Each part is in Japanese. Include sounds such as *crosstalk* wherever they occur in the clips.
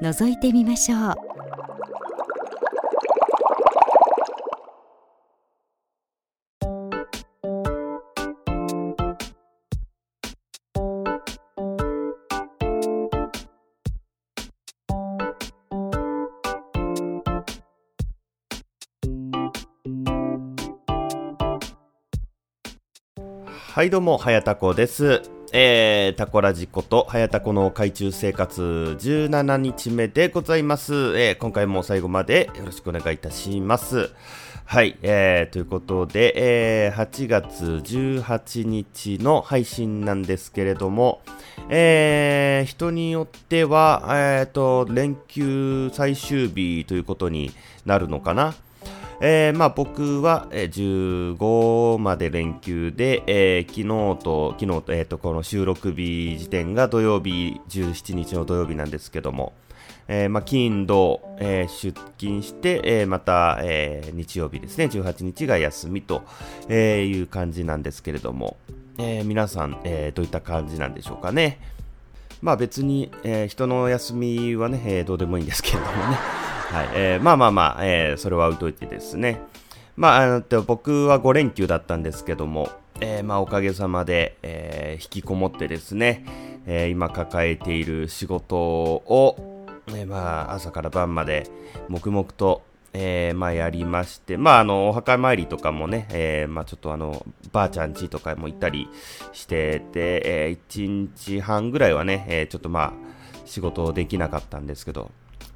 覗いてみましょうはいどうも、はやたこです。えー、タコラジコと、はやたこの海中生活17日目でございます。えー、今回も最後までよろしくお願いいたします。はい、えー、ということで、えー、8月18日の配信なんですけれども、えー、人によっては、えーと、連休最終日ということになるのかな。えー、まあ僕は15まで連休で、えー、昨日と、昨日と、えっ、ー、と、この収録日時点が土曜日、17日の土曜日なんですけども、えー、まあ、金、土、えー、出勤して、えー、また、えー、日曜日ですね、18日が休みと、えー、いう感じなんですけれども、えー、皆さん、えー、どういった感じなんでしょうかね。まあ別に、えー、人の休みはね、えー、どうでもいいんですけれどもね。はいえー、まあまあまあ、えー、それは置いといてですね。まあ、あの僕は5連休だったんですけども、えー、まあおかげさまで、えー、引きこもってですね、えー、今抱えている仕事を、えー、まあ朝から晩まで黙々と、えー、まあやりまして、まああの、お墓参りとかもね、えー、まあちょっとあの、ばあちゃん家とかも行ったりしてて、えー、1日半ぐらいはね、えー、ちょっとまあ仕事できなかったんですけど、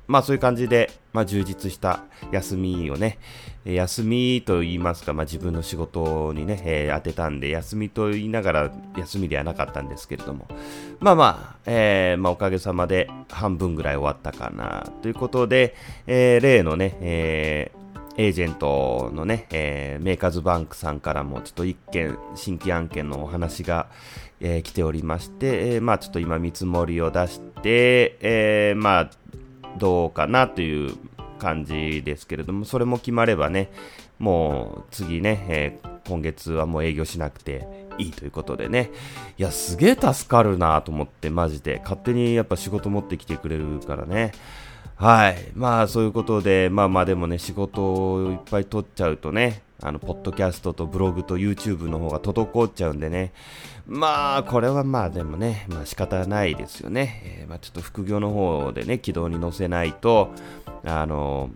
まあそういう感じで、まあ充実した休みをね、休みと言いますか、まあ自分の仕事にね、えー、当てたんで、休みと言いながら休みではなかったんですけれども、まあまあ、えー、まあおかげさまで半分ぐらい終わったかな、ということで、えー、例のね、えー、エージェントのね、えー、メーカーズバンクさんからもちょっと一件、新規案件のお話が、えー、来ておりまして、えー、まあちょっと今見積もりを出して、えー、まあどうかなという感じですけれども、それも決まればね、もう次ね、えー、今月はもう営業しなくていいということでね、いや、すげえ助かるなと思って、マジで。勝手にやっぱ仕事持ってきてくれるからね。はい。まあ、そういうことで、まあまあでもね、仕事をいっぱい取っちゃうとね、あの、ポッドキャストとブログと YouTube の方が滞っちゃうんでね。まあ、これはまあでもね、まあ仕方ないですよね。えー、まあちょっと副業の方でね、軌道に乗せないと、あの、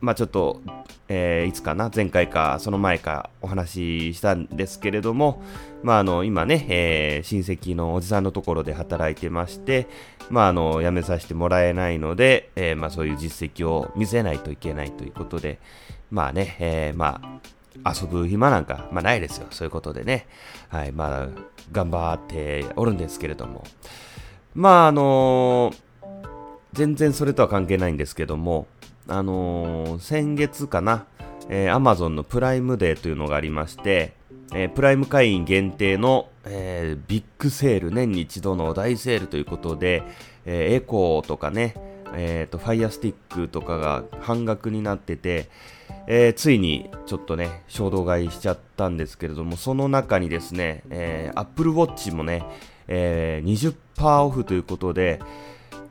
まあちょっと、えー、いつかな、前回か、その前かお話ししたんですけれども、まああの、今ね、えー、親戚のおじさんのところで働いてまして、まああの、辞めさせてもらえないので、えー、まあそういう実績を見せないといけないということで、まあね、えー、まあ、遊ぶ暇なんか、まあないですよ。そういうことでね。はい、まあ、頑張っておるんですけれども。まあ、あのー、全然それとは関係ないんですけども、あのー、先月かな、えー、Amazon のプライムデーというのがありまして、えー、プライム会員限定の、えー、ビッグセール、年に一度の大セールということで、えー、エコーとかね、えーと、ファイヤースティックとかが半額になってて、えー、ついにちょっとね、衝動買いしちゃったんですけれども、その中にですね、えー、Apple Watch もね、えー、20%オフということで、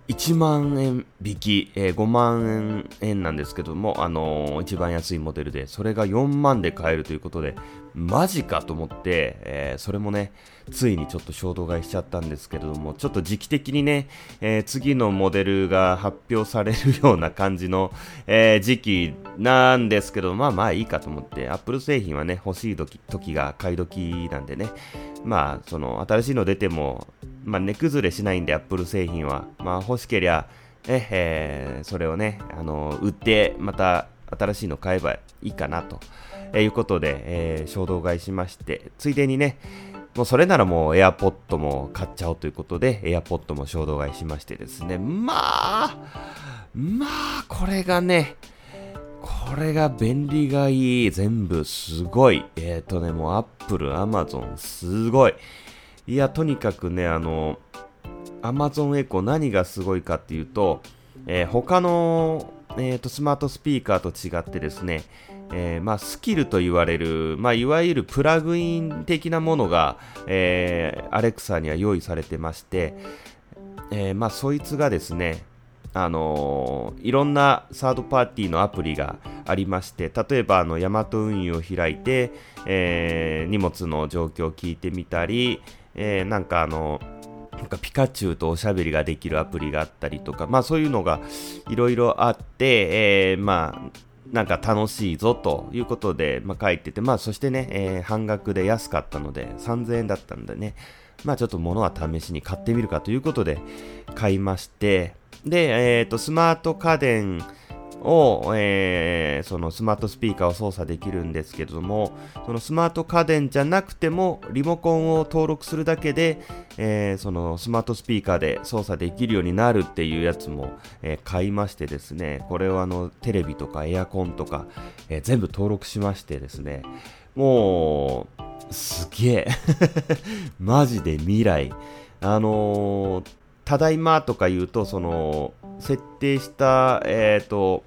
1万円引き、えー、5万円なんですけども、あのー、一番安いモデルで、それが4万で買えるということで、マジかと思って、えー、それもね、ついにちょっと衝動買いしちゃったんですけれども、ちょっと時期的にね、えー、次のモデルが発表されるような感じの、えー、時期なんですけど、まあまあいいかと思って、Apple 製品はね、欲しい時時が買い時なんでね、まあ、その、新しいの出ても、まあ、値崩れしないんで、Apple 製品は。まあ、欲しけりゃ、え、えー、それをね、あの、売って、また新しいの買えばいいかなと。えー、いうことで、えー、衝動買いしまして、ついでにね、もうそれならもう AirPod も買っちゃおうということで、AirPod も衝動買いしましてですね、まあ、まあ、これがね、これが便利がいい。全部すごい。えっ、ー、とね、もうアップル、アマゾン、すごい。いや、とにかくね、あの、アマゾンエコ何がすごいかっていうと、えー、他の、えーと、スマートスピーカーと違ってですね、えー、まあ、スキルと言われる、まあ、いわゆるプラグイン的なものが、えー、アレクサには用意されてまして、えー、まあ、そいつがですね、あの、いろんなサードパーティーのアプリがありまして、例えばあのヤマト運輸を開いて、え、荷物の状況を聞いてみたり、え、なんかあのなんかピカチュウとおしゃべりができるアプリがあったりとか、まあそういうのがいろいろあって、えー、まあなんか楽しいぞということで、まあ、書いてて、まあそしてね、えー、半額で安かったので3000円だったんでね、まあちょっと物は試しに買ってみるかということで買いまして、で、えっ、ー、と、スマート家電を、えー、そのスマートスピーカーを操作できるんですけども、そのスマート家電じゃなくても、リモコンを登録するだけで、えー、そのスマートスピーカーで操作できるようになるっていうやつも、えー、買いましてですね、これをあの、テレビとかエアコンとか、え全部登録しましてですね、もう、すげえ。*laughs* マジで未来。あの、ただいまとか言うと、その、設定した、えっ、ー、と、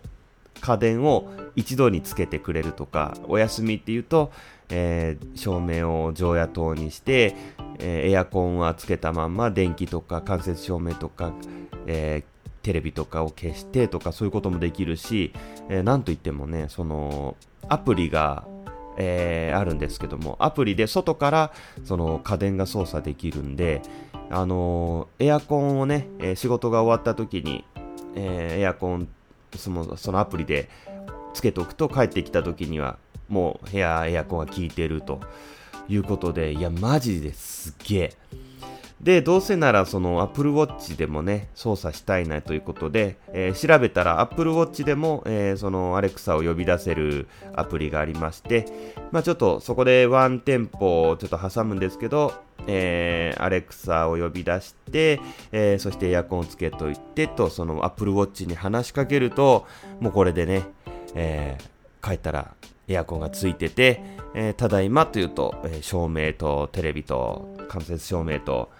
家電を一度につけてくれるとか、お休みっていうと、えー、照明を常夜灯にして、えー、エアコンはつけたまんま電気とか間接照明とか、えー、テレビとかを消してとかそういうこともできるし、えー、なんといってもね、そのアプリが、えー、あるんですけども、アプリで外からその家電が操作できるんで、あの、エアコンをね、えー、仕事が終わった時に、えー、エアコンその、そのアプリでつけておくと帰ってきた時には、もう部屋エアコンが効いてるということで、いや、マジですげえ。で、どうせならその Apple Watch でもね、操作したいなということで、えー、調べたら Apple Watch でも、えー、その Alexa を呼び出せるアプリがありまして、まあちょっとそこでワンテンポをちょっと挟むんですけど、えー、Alexa を呼び出して、えー、そしてエアコンをつけといてと、その Apple Watch に話しかけると、もうこれでね、えー、帰ったらエアコンがついてて、えー、ただいまというと、えー、照明とテレビと間接照明と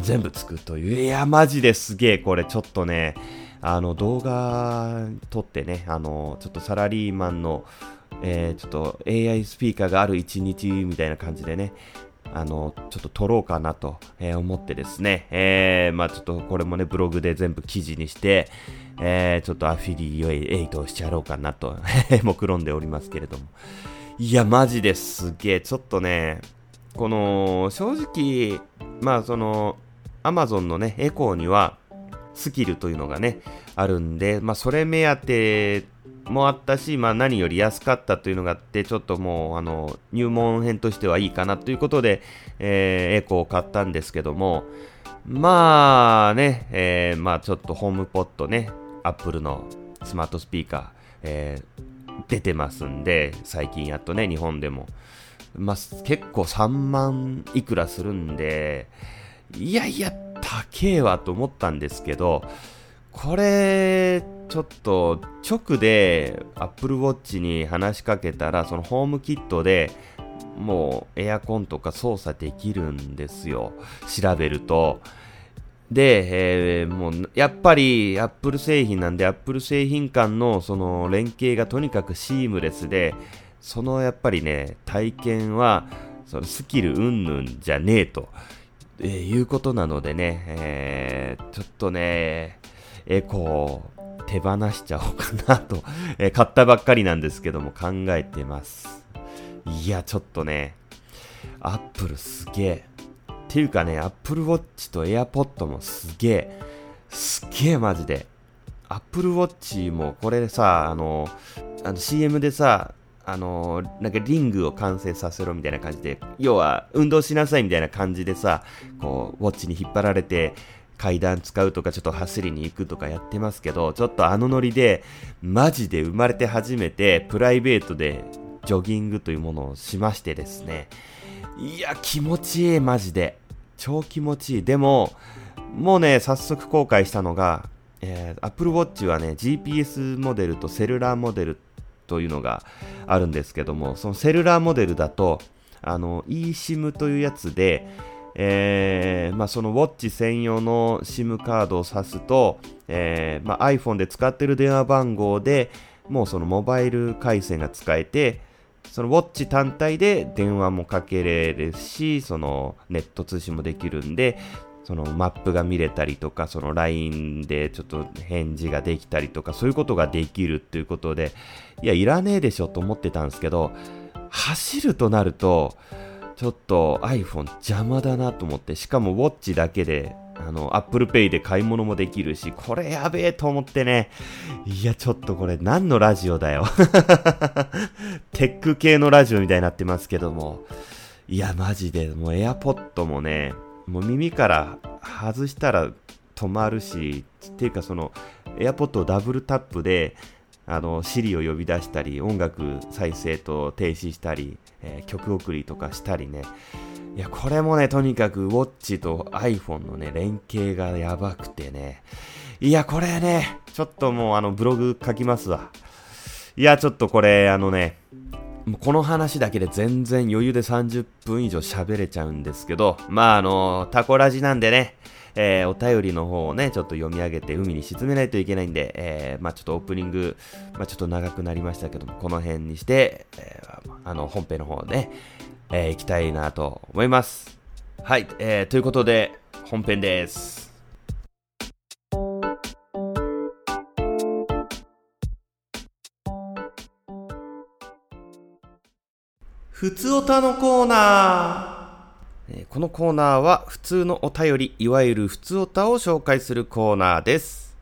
全部つくという。いや、マジですげえ、これちょっとね、あの動画撮ってね、あの、ちょっとサラリーマンの、えー、ちょっと AI スピーカーがある一日みたいな感じでね、あの、ちょっと撮ろうかなと、えー、思ってですね、えー、まあちょっとこれもね、ブログで全部記事にして、えー、ちょっとアフィリエイトをしちゃろうかなと、*laughs* 目論んでおりますけれども。いや、マジですげえ、ちょっとね、この、正直、まあその、アマゾンのね、エコーには、スキルというのがね、あるんで、まあそれ目当てもあったし、まあ何より安かったというのがあって、ちょっともう、あの、入門編としてはいいかなということで、えー、エコーを買ったんですけども、まあね、えー、まあちょっとホームポットね、アップルのスマートスピーカー、えー、出てますんで、最近やっとね、日本でも。まあ、結構3万いくらするんで、いやいや、高えわと思ったんですけど、これ、ちょっと直で Apple Watch に話しかけたら、そのホームキットでもうエアコンとか操作できるんですよ。調べると。で、えー、もう、やっぱり Apple 製品なんで Apple 製品間のその連携がとにかくシームレスで、そのやっぱりね、体験は、そのスキルうんぬんじゃねえと、えー、いうことなのでね、えー、ちょっとね、エコー手放しちゃおうかなと、えー、買ったばっかりなんですけども考えてます。いや、ちょっとね、アップルすげえ。っていうかね、アップルウォッチとエアポッドもすげえ。すげえマジで。アップルウォッチもこれさ、あの、あの CM でさ、あのー、なんかリングを完成させろみたいな感じで、要は運動しなさいみたいな感じでさ、こう、ウォッチに引っ張られて、階段使うとかちょっと走りに行くとかやってますけど、ちょっとあのノリで、マジで生まれて初めてプライベートでジョギングというものをしましてですね。いや、気持ちいい、マジで。超気持ちいい。でも、もうね、早速後悔したのが、えー、Apple Watch はね、GPS モデルとセルラーモデルというのがあるんですけども、そのセルラーモデルだと、あの、eSIM というやつで、えー、まあ、そのウォッチ専用の SIM カードを挿すと、えー、まあ、iPhone で使ってる電話番号でもうそのモバイル回線が使えて、そのウォッチ単体で電話もかけれるし、そのネット通信もできるんで、そのマップが見れたりとか、その LINE でちょっと返事ができたりとか、そういうことができるっていうことで、いや、いらねえでしょと思ってたんですけど、走るとなると、ちょっと iPhone 邪魔だなと思って、しかもウォッチだけで、あの、Apple Pay で買い物もできるし、これやべえと思ってね、いや、ちょっとこれ何のラジオだよ。*laughs* テック系のラジオみたいになってますけども、いや、マジで、もう AirPod もね、もう耳から外したら止まるし、っていうかその、AirPod をダブルタップで、あの、Siri を呼び出したり、音楽再生と停止したり、えー、曲送りとかしたりね。いや、これもね、とにかく Watch と iPhone のね、連携がやばくてね。いや、これね、ちょっともうあの、ブログ書きますわ。いや、ちょっとこれ、あのね、この話だけで全然余裕で30分以上喋れちゃうんですけど、まああの、タコラジなんでね、えー、お便りの方をね、ちょっと読み上げて海に沈めないといけないんで、えー、まあちょっとオープニング、まあちょっと長くなりましたけども、この辺にして、えー、あの、本編の方ね、えー、行きたいなと思います。はい、えー、ということで、本編です。ふつおたのコーナーこのコーナーは普通のお便り、いわゆる普通おたを紹介するコーナーです。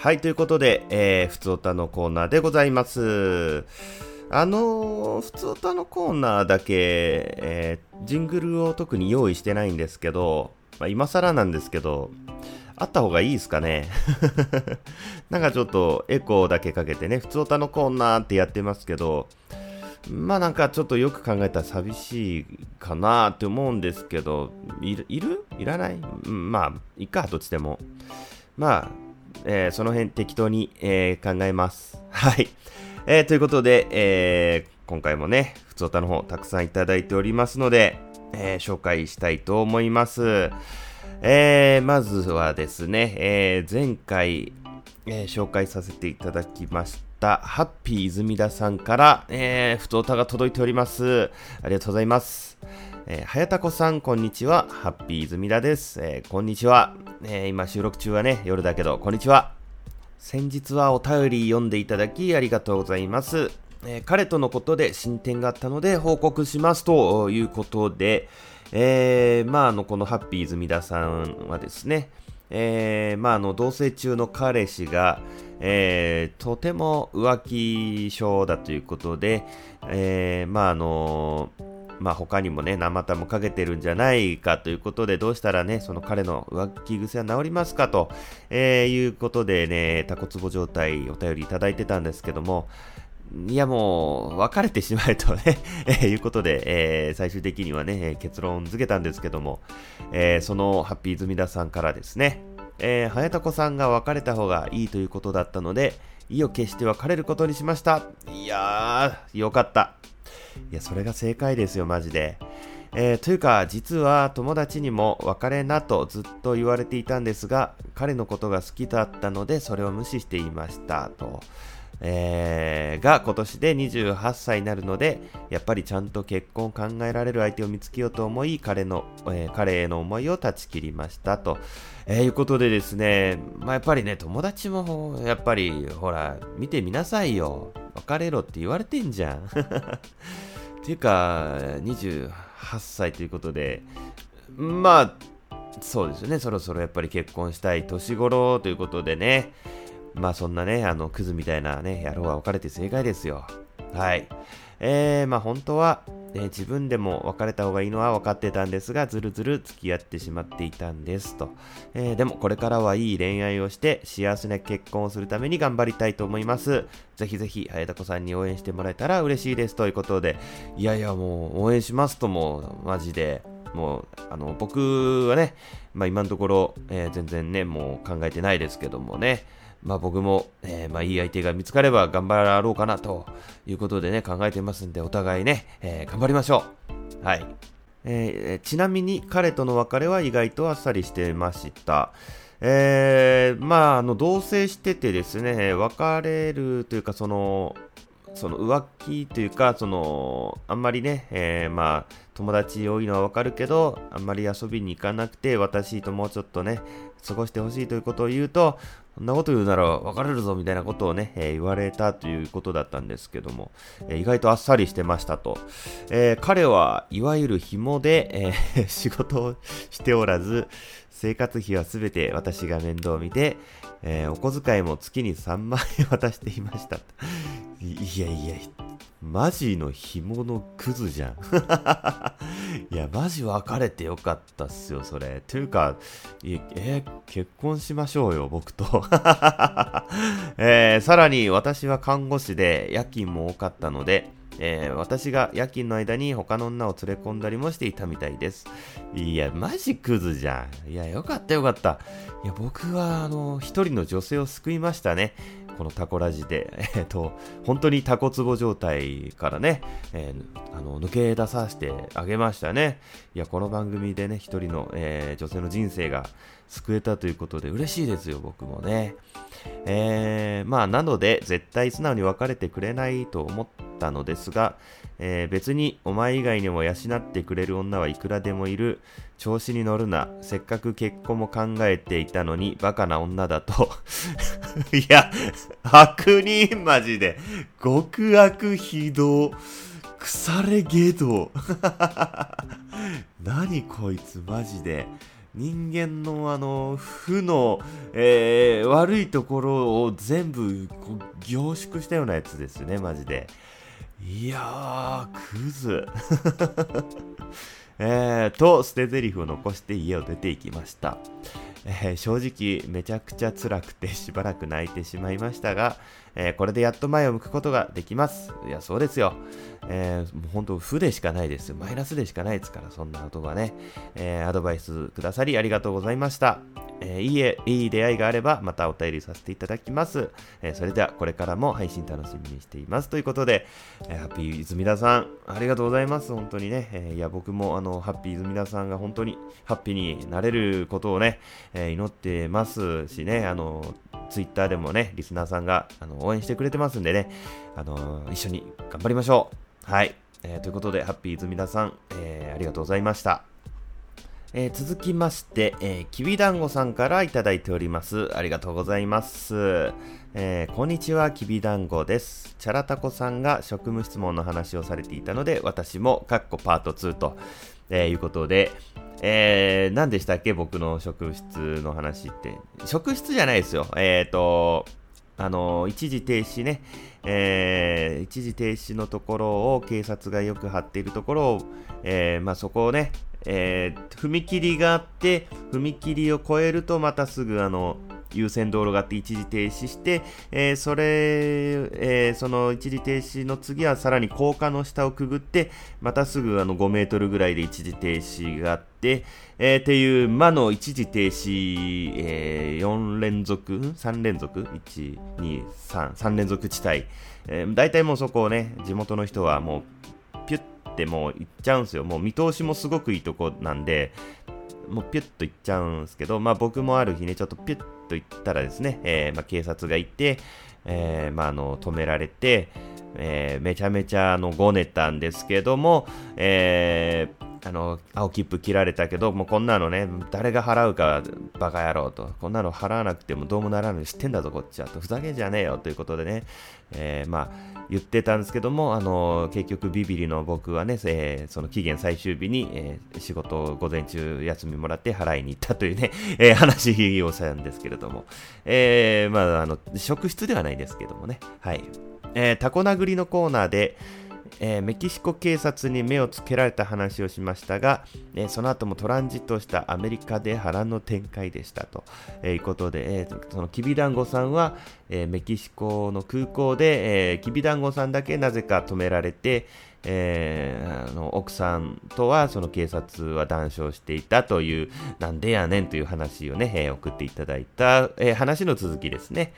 はい、ということで、えー、普通おたのコーナーでございます。あのー、普通おたのコーナーだけ、えー、ジングルを特に用意してないんですけど、まあ、今更なんですけど、あった方がいいですかね *laughs* なんかちょっとエコーだけかけてね、普通おたのコーナーってやってますけど、まあなんかちょっとよく考えたら寂しいかなって思うんですけど、いるいらない、うん、まあ、いいか、どっちでも。まあ、えー、その辺適当に、えー、考えます。はい。えー、ということで、え今回もね、ふつおたの方たくさんいただいておりますので、え紹介したいと思います。えまずはですね、え前回、え紹介させていただきましハッピー泉田さんから、えー、太歌が届いております。ありがとうございます。えー、はやたこさん、こんにちは。ハッピー泉田です。えー、こんにちは。えー、今収録中はね、夜だけど、こんにちは。先日はお便り読んでいただきありがとうございます。えー、彼とのことで進展があったので報告しますということで、えー、まあ、あの、このハッピー泉田さんはですね、えー、まあ、あの、同棲中の彼氏が、えー、とても浮気症だということで、えー、まあ、あのまあ、他にもね、生田もかけてるんじゃないかということで、どうしたらね、その彼の浮気癖は治りますかと、えー、いうことでね、タコツボ状態お便りいただいてたんですけども、いやもう、別れてしまえとね *laughs* え、いうことで、えー、最終的にはね、結論付けたんですけども、えー、そのハッピーズミダさんからですね、えー、早田子さんが別れた方がいいということだったので、意を決して別れることにしました。いやー、よかった。いや、それが正解ですよ、マジで。えー、というか、実は友達にも別れなとずっと言われていたんですが、彼のことが好きだったので、それを無視していました、と。えー、が今年で28歳になるので、やっぱりちゃんと結婚を考えられる相手を見つけようと思い、彼の、えー、彼への思いを断ち切りましたと、えー、いうことでですね、まあ、やっぱりね、友達もやっぱり、ほら、見てみなさいよ。別れろって言われてんじゃん。*laughs* っていうか、28歳ということで、まあ、そうですよね、そろそろやっぱり結婚したい年頃ということでね、まあそんなね、あの、クズみたいなね、野郎は別れて正解ですよ。はい。えー、まあ本当は、えー、自分でも別れた方がいいのは分かってたんですが、ずるずる付き合ってしまっていたんですと。えー、でもこれからはいい恋愛をして幸せな結婚をするために頑張りたいと思います。ぜひぜひ、早田子さんに応援してもらえたら嬉しいですということで、いやいやもう応援しますとも、マジで。もう、あの、僕はね、まあ今のところ、えー、全然ね、もう考えてないですけどもね、まあ僕も、えー、まあいい相手が見つかれば頑張ろうかなということでね、考えてますんで、お互いね、えー、頑張りましょう。はい。えー、ちなみに彼との別れは意外とあっさりしてました。えー、まあ、あの、同棲しててですね、別れるというか、その、その浮気というか、その、あんまりね、えー、まあ、友達多いのはわかるけど、あんまり遊びに行かなくて、私ともうちょっとね、過ごしてほしいということを言うと、そんなこと言うなら別れるぞみたいなことをね、えー、言われたということだったんですけども、えー、意外とあっさりしてましたと。えー、彼はいわゆる紐で、え *laughs* 仕事をしておらず、生活費はすべて私が面倒を見て、えお小遣いも月に3万円渡していました。いやいや、マジの紐のクズじゃん。*laughs* いや、マジ別れてよかったっすよ、それ。というか、えー、結婚しましょうよ、僕と。*laughs* えー、さらに、私は看護師で夜勤も多かったので、えー、私が夜勤の間に他の女を連れ込んだりもしていたみたいです。いや、マジクズじゃん。いや、よかったよかった。いや、僕は、あの、一人の女性を救いましたね。このタコラジで、*laughs* えっ、と、本当にタコツボ状態からね、えー、あの抜け出させてあげましたね。いや、この番組でね、一人の、えー、女性の人生が救えたということで嬉しいですよ、僕もね。えー、まあ、なので、絶対素直に別れてくれないと思ったのですが、えー、別にお前以外にも養ってくれる女はいくらでもいる。調子に乗るな。せっかく結婚も考えていたのに、バカな女だと *laughs* いや、悪人マジで。極悪非道。腐れゲド。*laughs* 何こいつマジで。人間のあの負の、えー、悪いところを全部凝縮したようなやつですね、マジで。いやー、クズ。*laughs* えー、と、捨て台詞を残して家を出ていきました。えー、正直めちゃくちゃ辛くて *laughs* しばらく泣いてしまいましたが、えー、これでやっと前を向くことができます。いや、そうですよ。えー、もう本当、負でしかないですよ。マイナスでしかないですから、そんな言葉ね。えー、アドバイスくださりありがとうございました。えー、いいえ、いい出会いがあれば、またお便りさせていただきます。えー、それでは、これからも配信楽しみにしています。ということで、えー、ハッピー泉田さん、ありがとうございます。本当にね。え、いや、僕も、あの、ハッピー泉田さんが本当にハッピーになれることをね、え、祈ってますしね、あの、ツイッターでもね、リスナーさんがあの応援してくれてますんでね、あの一緒に頑張りましょう。はい。え、ということで、ハッピー泉田さん、え、ありがとうございました。えー、続きまして、えー、きびだんごさんからいただいております。ありがとうございます。えー、こんにちは、きびだんごです。チャラタコさんが職務質問の話をされていたので、私も、かっこパート2と、えー、いうことで、えー、何でしたっけ僕の職質の話って。職質じゃないですよ。えっ、ー、と、あの、一時停止ね、えー、一時停止のところを警察がよく張っているところを、えー、まあ、そこをね、えー、踏切があって、踏切を越えるとまたすぐあの、優先道路があって一時停止して、えー、それ、えー、その一時停止の次はさらに高架の下をくぐって、またすぐあの5メートルぐらいで一時停止があって、えー、っていう魔の一時停止、えー、4連続 ?3 連続 ?1、2、3、3連続地帯。えー、大体もうそこをね、地元の人はもう、ピュッってもう行っちゃうんですよ。もう見通しもすごくいいとこなんで、もうピュッと行っちゃうんですけど、まあ僕もある日ね、ちょっとピュッと行ったらですね、えー、まあ警察がいて、えー、まああの、止められて、えー、めちゃめちゃあの、ごねたんですけども、えー、あの、青切符切られたけど、もうこんなのね、誰が払うか、バカ野郎と。こんなの払わなくてもどうもならぬ知ってんだぞ、こっちは。と、ふざけんじゃねえよ、ということでね、えー、まあ、言ってたんですけども、あの、結局ビビリの僕はね、えー、その期限最終日に、えー、仕事を午前中休みもらって払いに行ったというね、*laughs* えー、話をしたんですけれども、えー、まあ、あの、職質ではないですけどもね、はい。えー、タコ殴りのコーナーで、えー、メキシコ警察に目をつけられた話をしましたが、えー、その後もトランジットしたアメリカで波乱の展開でしたと、えいうことで、えそのきびだんごさんは、えメキシコの空港で、えきびだんごさんだけなぜか止められて、えー、あの奥さんとはその警察は談笑していたという、なんでやねんという話をね、えー、送っていただいた、えー、話の続きですね。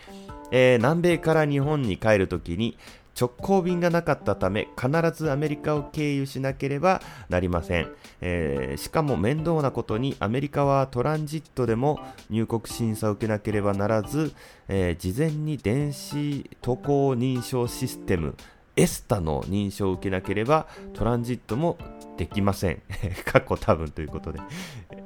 え南米から日本に帰るときに直行便がなかったため必ずアメリカを経由しなければなりません、えー、しかも面倒なことにアメリカはトランジットでも入国審査を受けなければならず、えー、事前に電子渡航認証システムエスタの認証を受けなければトランジットもできません。*laughs* 過去多分ということで。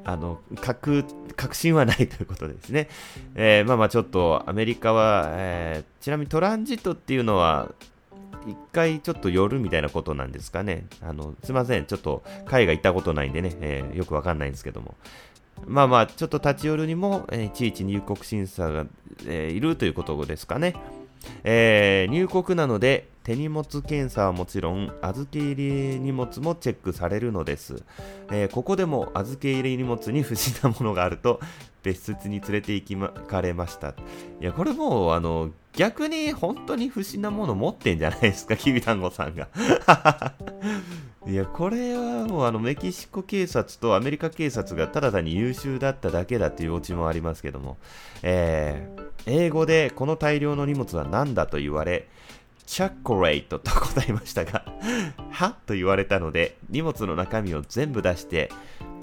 あの、確、確信はないということですね。えー、まあまあちょっとアメリカは、えー、ちなみにトランジットっていうのは、一回ちょっと寄るみたいなことなんですかね。あの、すいません。ちょっと海外行ったことないんでね、えー、よくわかんないんですけども。まあまあ、ちょっと立ち寄るにも、えー、いちいち入国審査が、えー、いるということですかね。えー、入国なので手荷物検査はもちろん預け入れ荷物もチェックされるのです、えー、ここでも預け入れ荷物に不審なものがあると別室に連れて行きまかれました。いやこれもうあの逆に本当に不審なもの持ってんじゃないですかきびだんごさんが。*laughs* いやこれはもうあのメキシコ警察とアメリカ警察がただ単に優秀だっただけだというオチもありますけども、えー、英語でこの大量の荷物は何だと言われ、チャッコレートと答えましたがはと言われたので、荷物の中身を全部出して、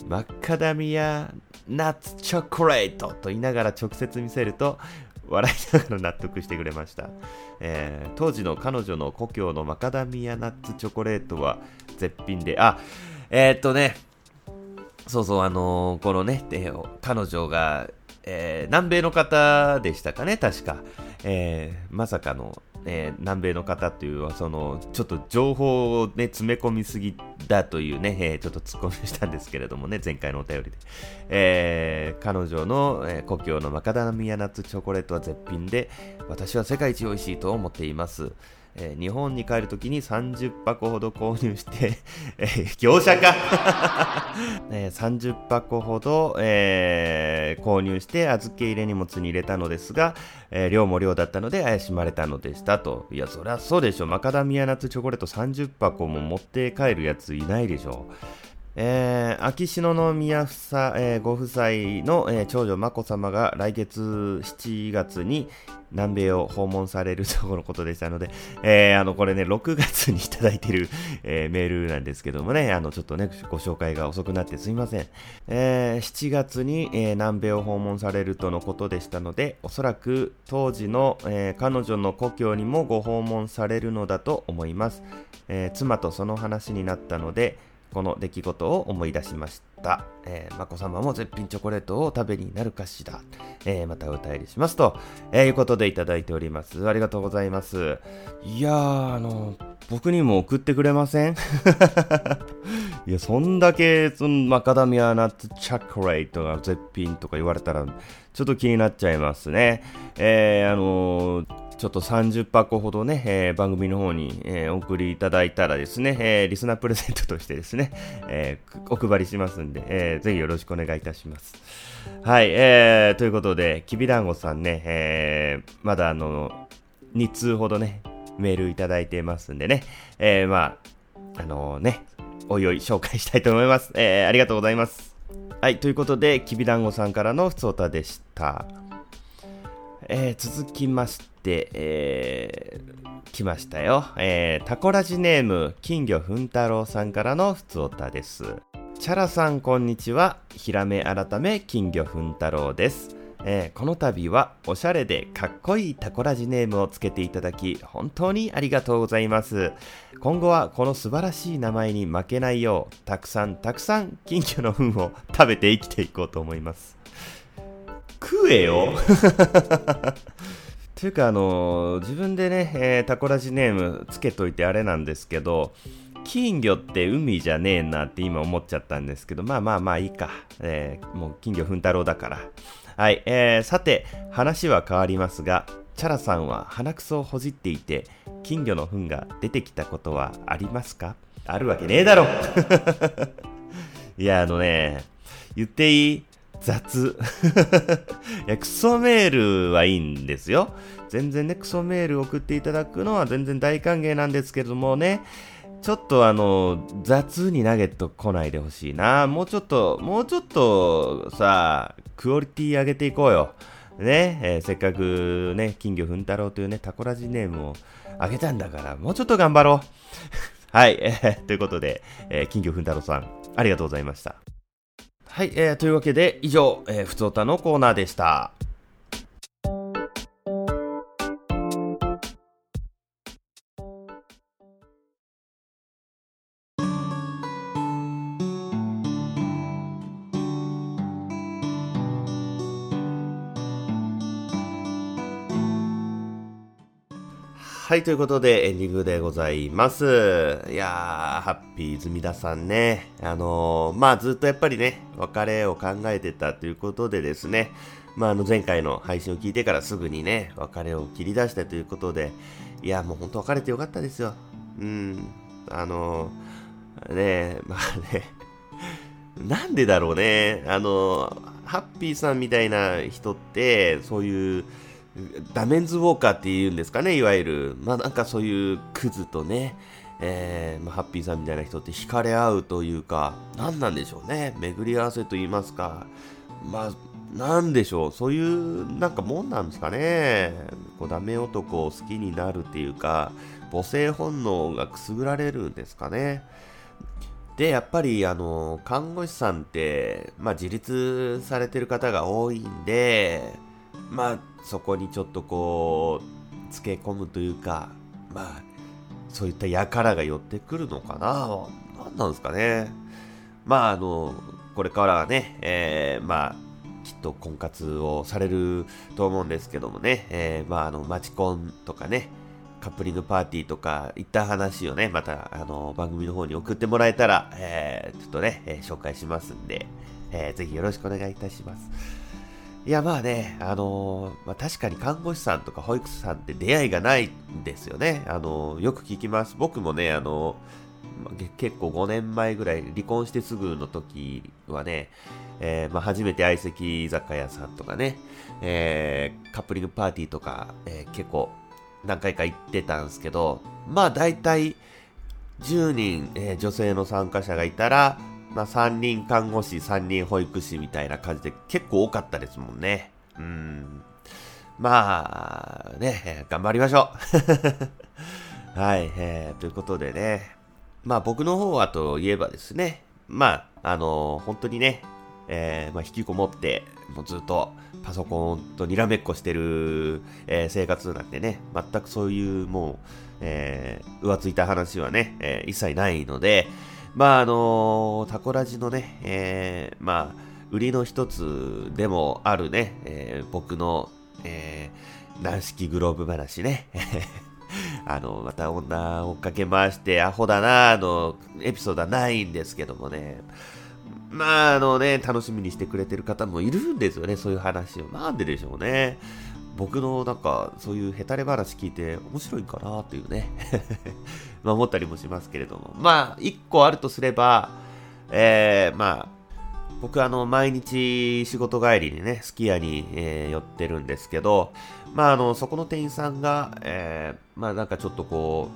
マカダミアナッツチョコレートと言いながら直接見せると、笑いながら納得してくれました、えー、当時の彼女の故郷のマカダミアナッツチョコレートは絶品で、あ、えー、っとね、そうそう、あのー、このね、彼女がえー、南米の方でしたかね、確か。えー、まさかの、えー、南米の方というはその、ちょっと情報をね、詰め込みすぎだというね、えー、ちょっと突っ込みしたんですけれどもね、前回のお便りで。えー、彼女の、えー、故郷のマカダミアナッツチョコレートは絶品で、私は世界一美味しいと思っています。えー、日本に帰るときに30箱ほど購入して *laughs* えー、業者か *laughs* えー、30箱ほど、えー、購入して預け入れ荷物に入れたのですが、えー、量も量だったので怪しまれたのでしたと。いや、そりゃそうでしょ。マカダミアナッツチョコレート30箱も持って帰るやついないでしょ。えー、秋篠宮夫妻、えー、ご夫妻の、えー、長女眞子さまが来月7月に南米を訪問されるとのことでしたので、*laughs* えー、あの、これね、6月にいただいている、えー、メールなんですけどもね、あの、ちょっとね、ご紹介が遅くなってすいません。えー、7月に、えー、南米を訪問されるとのことでしたので、おそらく当時の、えー、彼女の故郷にもご訪問されるのだと思います。えー、妻とその話になったので、この出来事を思い出しました。えー、まこ様も絶品チョコレートを食べになるかしら。えー、またお便りしますと、えー、いうことでいただいております。ありがとうございます。いやー、あの、僕にも送ってくれません？*laughs* いや、そんだけ、そのマカダミアナッツチョコレートが絶品とか言われたら、ちょっと気になっちゃいますね。えー、あのーちょっと30箱ほどね、えー、番組の方に、えー、お送りいただいたらですね、えー、リスナープレゼントとしてですね、えお配りしますんで、えぜひよろしくお願いいたします。はい、えー、ということで、きびだんごさんね、えまだあの、2通ほどね、メールいただいてますんでね、えまあ、あのね、おいおい紹介したいと思います。えありがとうございます。はい、ということで、きびだんごさんからのふつおたでした。え、続きまして、えー、来ましたよ。えー、タコラジネーム、金魚ふん太郎さんからのふつおたです。チャラさん、こんにちは。ひらめ改め、金魚ふん太郎です。えー、この度はおしゃれでかっこいいタコラジネームをつけていただき本当にありがとうございます今後はこの素晴らしい名前に負けないようたくさんたくさん金魚の糞を食べて生きていこうと思います食えよ *laughs* というか、あの、自分でね、えー、タコラジネームつけといてあれなんですけど、金魚って海じゃねえなって今思っちゃったんですけど、まあまあまあいいか。えー、もう金魚ふん太郎だから。はい、えー、さて、話は変わりますが、チャラさんは鼻くそをほじっていて金魚の糞が出てきたことはありますか？あるわけねえだろ *laughs* いやあのね言っていい？雑 *laughs* いやクソメールはいいんですよ全然ねクソメール送っていただくのは全然大歓迎なんですけれどもねちょっとあの、雑に投げと来ないでほしいな。もうちょっと、もうちょっとさ、クオリティ上げていこうよ。ね、えー、せっかくね、金魚ふん太郎というね、タコラジネームをあげたんだから、もうちょっと頑張ろう。*laughs* はい、えー、ということで、えー、金魚ふん太郎さん、ありがとうございました。はい、えー、というわけで、以上、えー、ふつおたのコーナーでした。はい、ということでエンディングでございます。いやー、ハッピー泉田さんね。あのー、まあずっとやっぱりね、別れを考えてたということでですね、まああの前回の配信を聞いてからすぐにね、別れを切り出したということで、いや、もうほんと別れてよかったですよ。うん、あのー、ねまあね、*laughs* なんでだろうね、あのー、ハッピーさんみたいな人って、そういう、ダメンズウォーカーって言うんですかね、いわゆる。まあなんかそういうクズとね、えー、まあ、ハッピーさんみたいな人って惹かれ合うというか、何なんでしょうね。巡り合わせと言いますか。まあ、なんでしょう。そういうなんかもんなんですかね。こうダメ男を好きになるっていうか、母性本能がくすぐられるんですかね。で、やっぱり、あの、看護師さんって、まあ、自立されてる方が多いんで、まあ、そこにちょっとこう、つけ込むというか、まあ、そういった輩が寄ってくるのかな？何なんですかね？まあ、あの、これからはね、えー、まあ、きっと婚活をされると思うんですけどもね、えー、まあ、あの、マチコンとかね、カップリングパーティーとか、いった話をね、また、あの、番組の方に送ってもらえたら、えー、ちょっとね、えー、紹介しますんで、えー、ぜひよろしくお願いいたします。いや、まあね、あのー、まあ、確かに看護師さんとか保育士さんって出会いがないんですよね。あのー、よく聞きます。僕もね、あのー、結構5年前ぐらい、離婚してすぐの時はね、えまあ、初めて相席居酒屋さんとかね、えカップリングパーティーとか、え結構何回か行ってたんですけど、まあ大体10人、え女性の参加者がいたら、まあ、3人看護師、3人保育士みたいな感じで結構多かったですもんね。うん。まあ、ね、頑張りましょう。*laughs* はい、えー、ということでね。まあ僕の方はといえばですね、まあ、あのー、本当にね、えー、まあ、引きこもって、もうずっとパソコンとにらめっこしてる、えー、生活なんでね、全くそういうもう、えー、浮ついた話はね、えー、一切ないので、まああのタコラジのね、えー、まあ、売りの一つでもあるね、えー、僕の、えー、軟式グローブ話ね。*laughs* あの、また女追っかけ回してアホだなあのエピソードはないんですけどもね。まあ、あのね、楽しみにしてくれてる方もいるんですよね、そういう話を。なんででしょうね。僕のなんかそういうヘタレ話聞いて面白いかなっていうねまあ思ったりもしますけれどもまあ一個あるとすればえー、まあ僕あの毎日仕事帰りにねすき家に、えー、寄ってるんですけどまああのそこの店員さんが、えー、まあなんかちょっとこ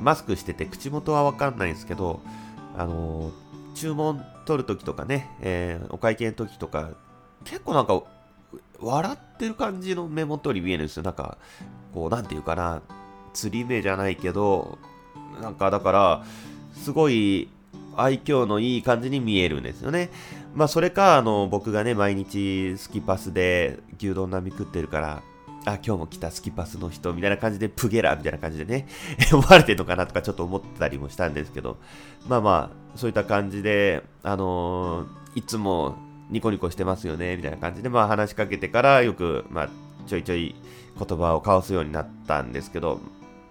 うマスクしてて口元はわかんないんですけどあの注文取るときとかね、えー、お会計のときとか結構なんか笑ってる感じの目元に見えるんですよ。なんか、こう、なんていうかな、釣り目じゃないけど、なんかだから、すごい愛嬌のいい感じに見えるんですよね。まあ、それか、あの、僕がね、毎日スキパスで牛丼並み食ってるから、あ、今日も来たスキパスの人みたいな感じで、プゲラみたいな感じでね、*laughs* 思われてるのかなとかちょっと思ったりもしたんですけど、まあまあ、そういった感じで、あのー、いつもニコニコしてますよね、みたいな感じで、まあ話しかけてからよく、まあちょいちょい言葉を交わすようになったんですけど、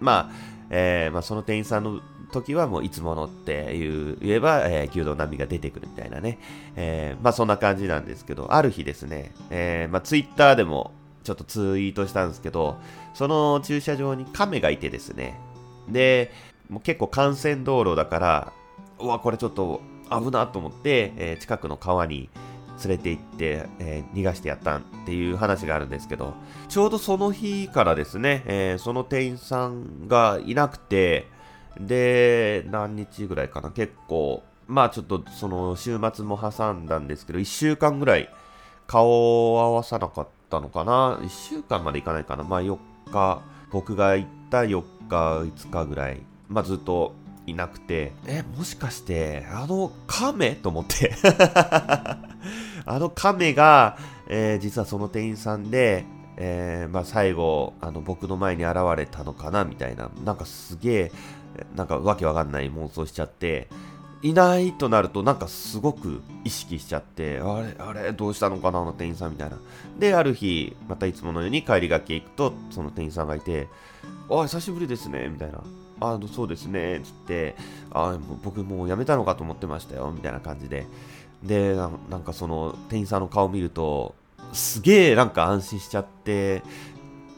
まあ、えー、まあその店員さんの時はもういつものっていう言えば、えー、牛丼並みが出てくるみたいなね、えー、まあそんな感じなんですけど、ある日ですね、えー、まあツイッターでもちょっとツイートしたんですけど、その駐車場に亀がいてですね。で、もう結構幹線道路だから、うわ、これちょっと危なと思って、えー、近くの川に連れて行って、えー、逃がしてやったっていう話があるんですけど、ちょうどその日からですね、えー、その店員さんがいなくて、で、何日ぐらいかな、結構、まあちょっとその週末も挟んだんですけど、1週間ぐらい顔を合わさなかったのかな、1週間までいかないかな、まあ4日、僕が行った4日、5日ぐらい、まあずっといなくて、え、もしかして、あの亀と思って *laughs* あの亀が、えー、実はその店員さんで、えー、まあ、最後、あの、僕の前に現れたのかな、みたいな、なんかすげえ、なんかわけわかんない妄想しちゃって、いないとなると、なんかすごく意識しちゃって、あれ、あれ、どうしたのかな、あの店員さんみたいな。で、ある日、またいつものように帰りがけ行くと、その店員さんがいて、あ、久しぶりですね、みたいな。あの、そうですね、つって、あ、も僕もう辞めたのかと思ってましたよ、みたいな感じで。でなんかその店員さんの顔見るとすげえなんか安心しちゃって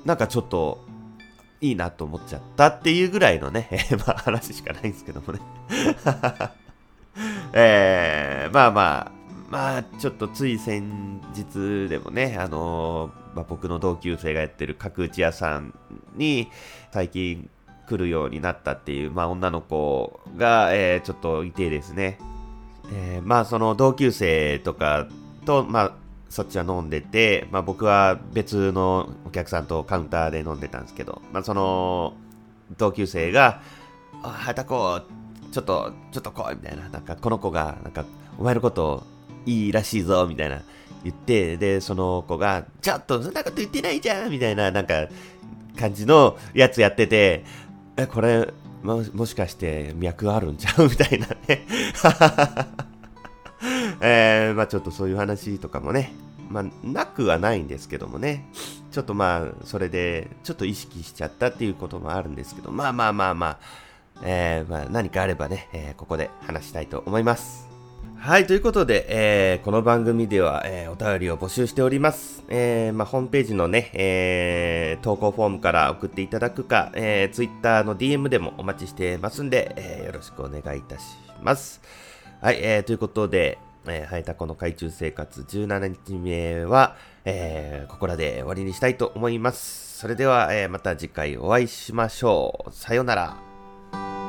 なんかちょっといいなと思っちゃったっていうぐらいのね、えー、まあ話しかないんですけどもね *laughs* えー、まあまあまあちょっとつい先日でもねあのー、まあ、僕の同級生がやってる角打ち屋さんに最近来るようになったっていう、まあ、女の子が、えー、ちょっといてですね。えー、まあその同級生とかと、まあそっちは飲んでて、まあ僕は別のお客さんとカウンターで飲んでたんですけど、まあその同級生が、あ、はたこう、ちょっと、ちょっと来いみたいな、なんかこの子が、なんかお前のこといいらしいぞみたいな言って、で、その子が、ちょっとそんなこと言ってないじゃんみたいな、なんか感じのやつやってて、え、これ、ももしかして脈あるんちゃう？みたいなね。*laughs* えー、まあちょっとそういう話とかもね、まあなくはないんですけどもね、ちょっとまあそれでちょっと意識しちゃったっていうこともあるんですけど、まあまあまあまあ、えー、まあ何かあればね、えー、ここで話したいと思います。はい、ということで、えー、この番組では、えー、お便りを募集しております。えー、まあ、ホームページのね、えー、投稿フォームから送っていただくか、えー、Twitter の DM でもお待ちしてますんで、えー、よろしくお願いいたします。はい、えー、ということで、えー、ハイタコの海中生活17日目は、えー、ここらで終わりにしたいと思います。それでは、えー、また次回お会いしましょう。さようなら。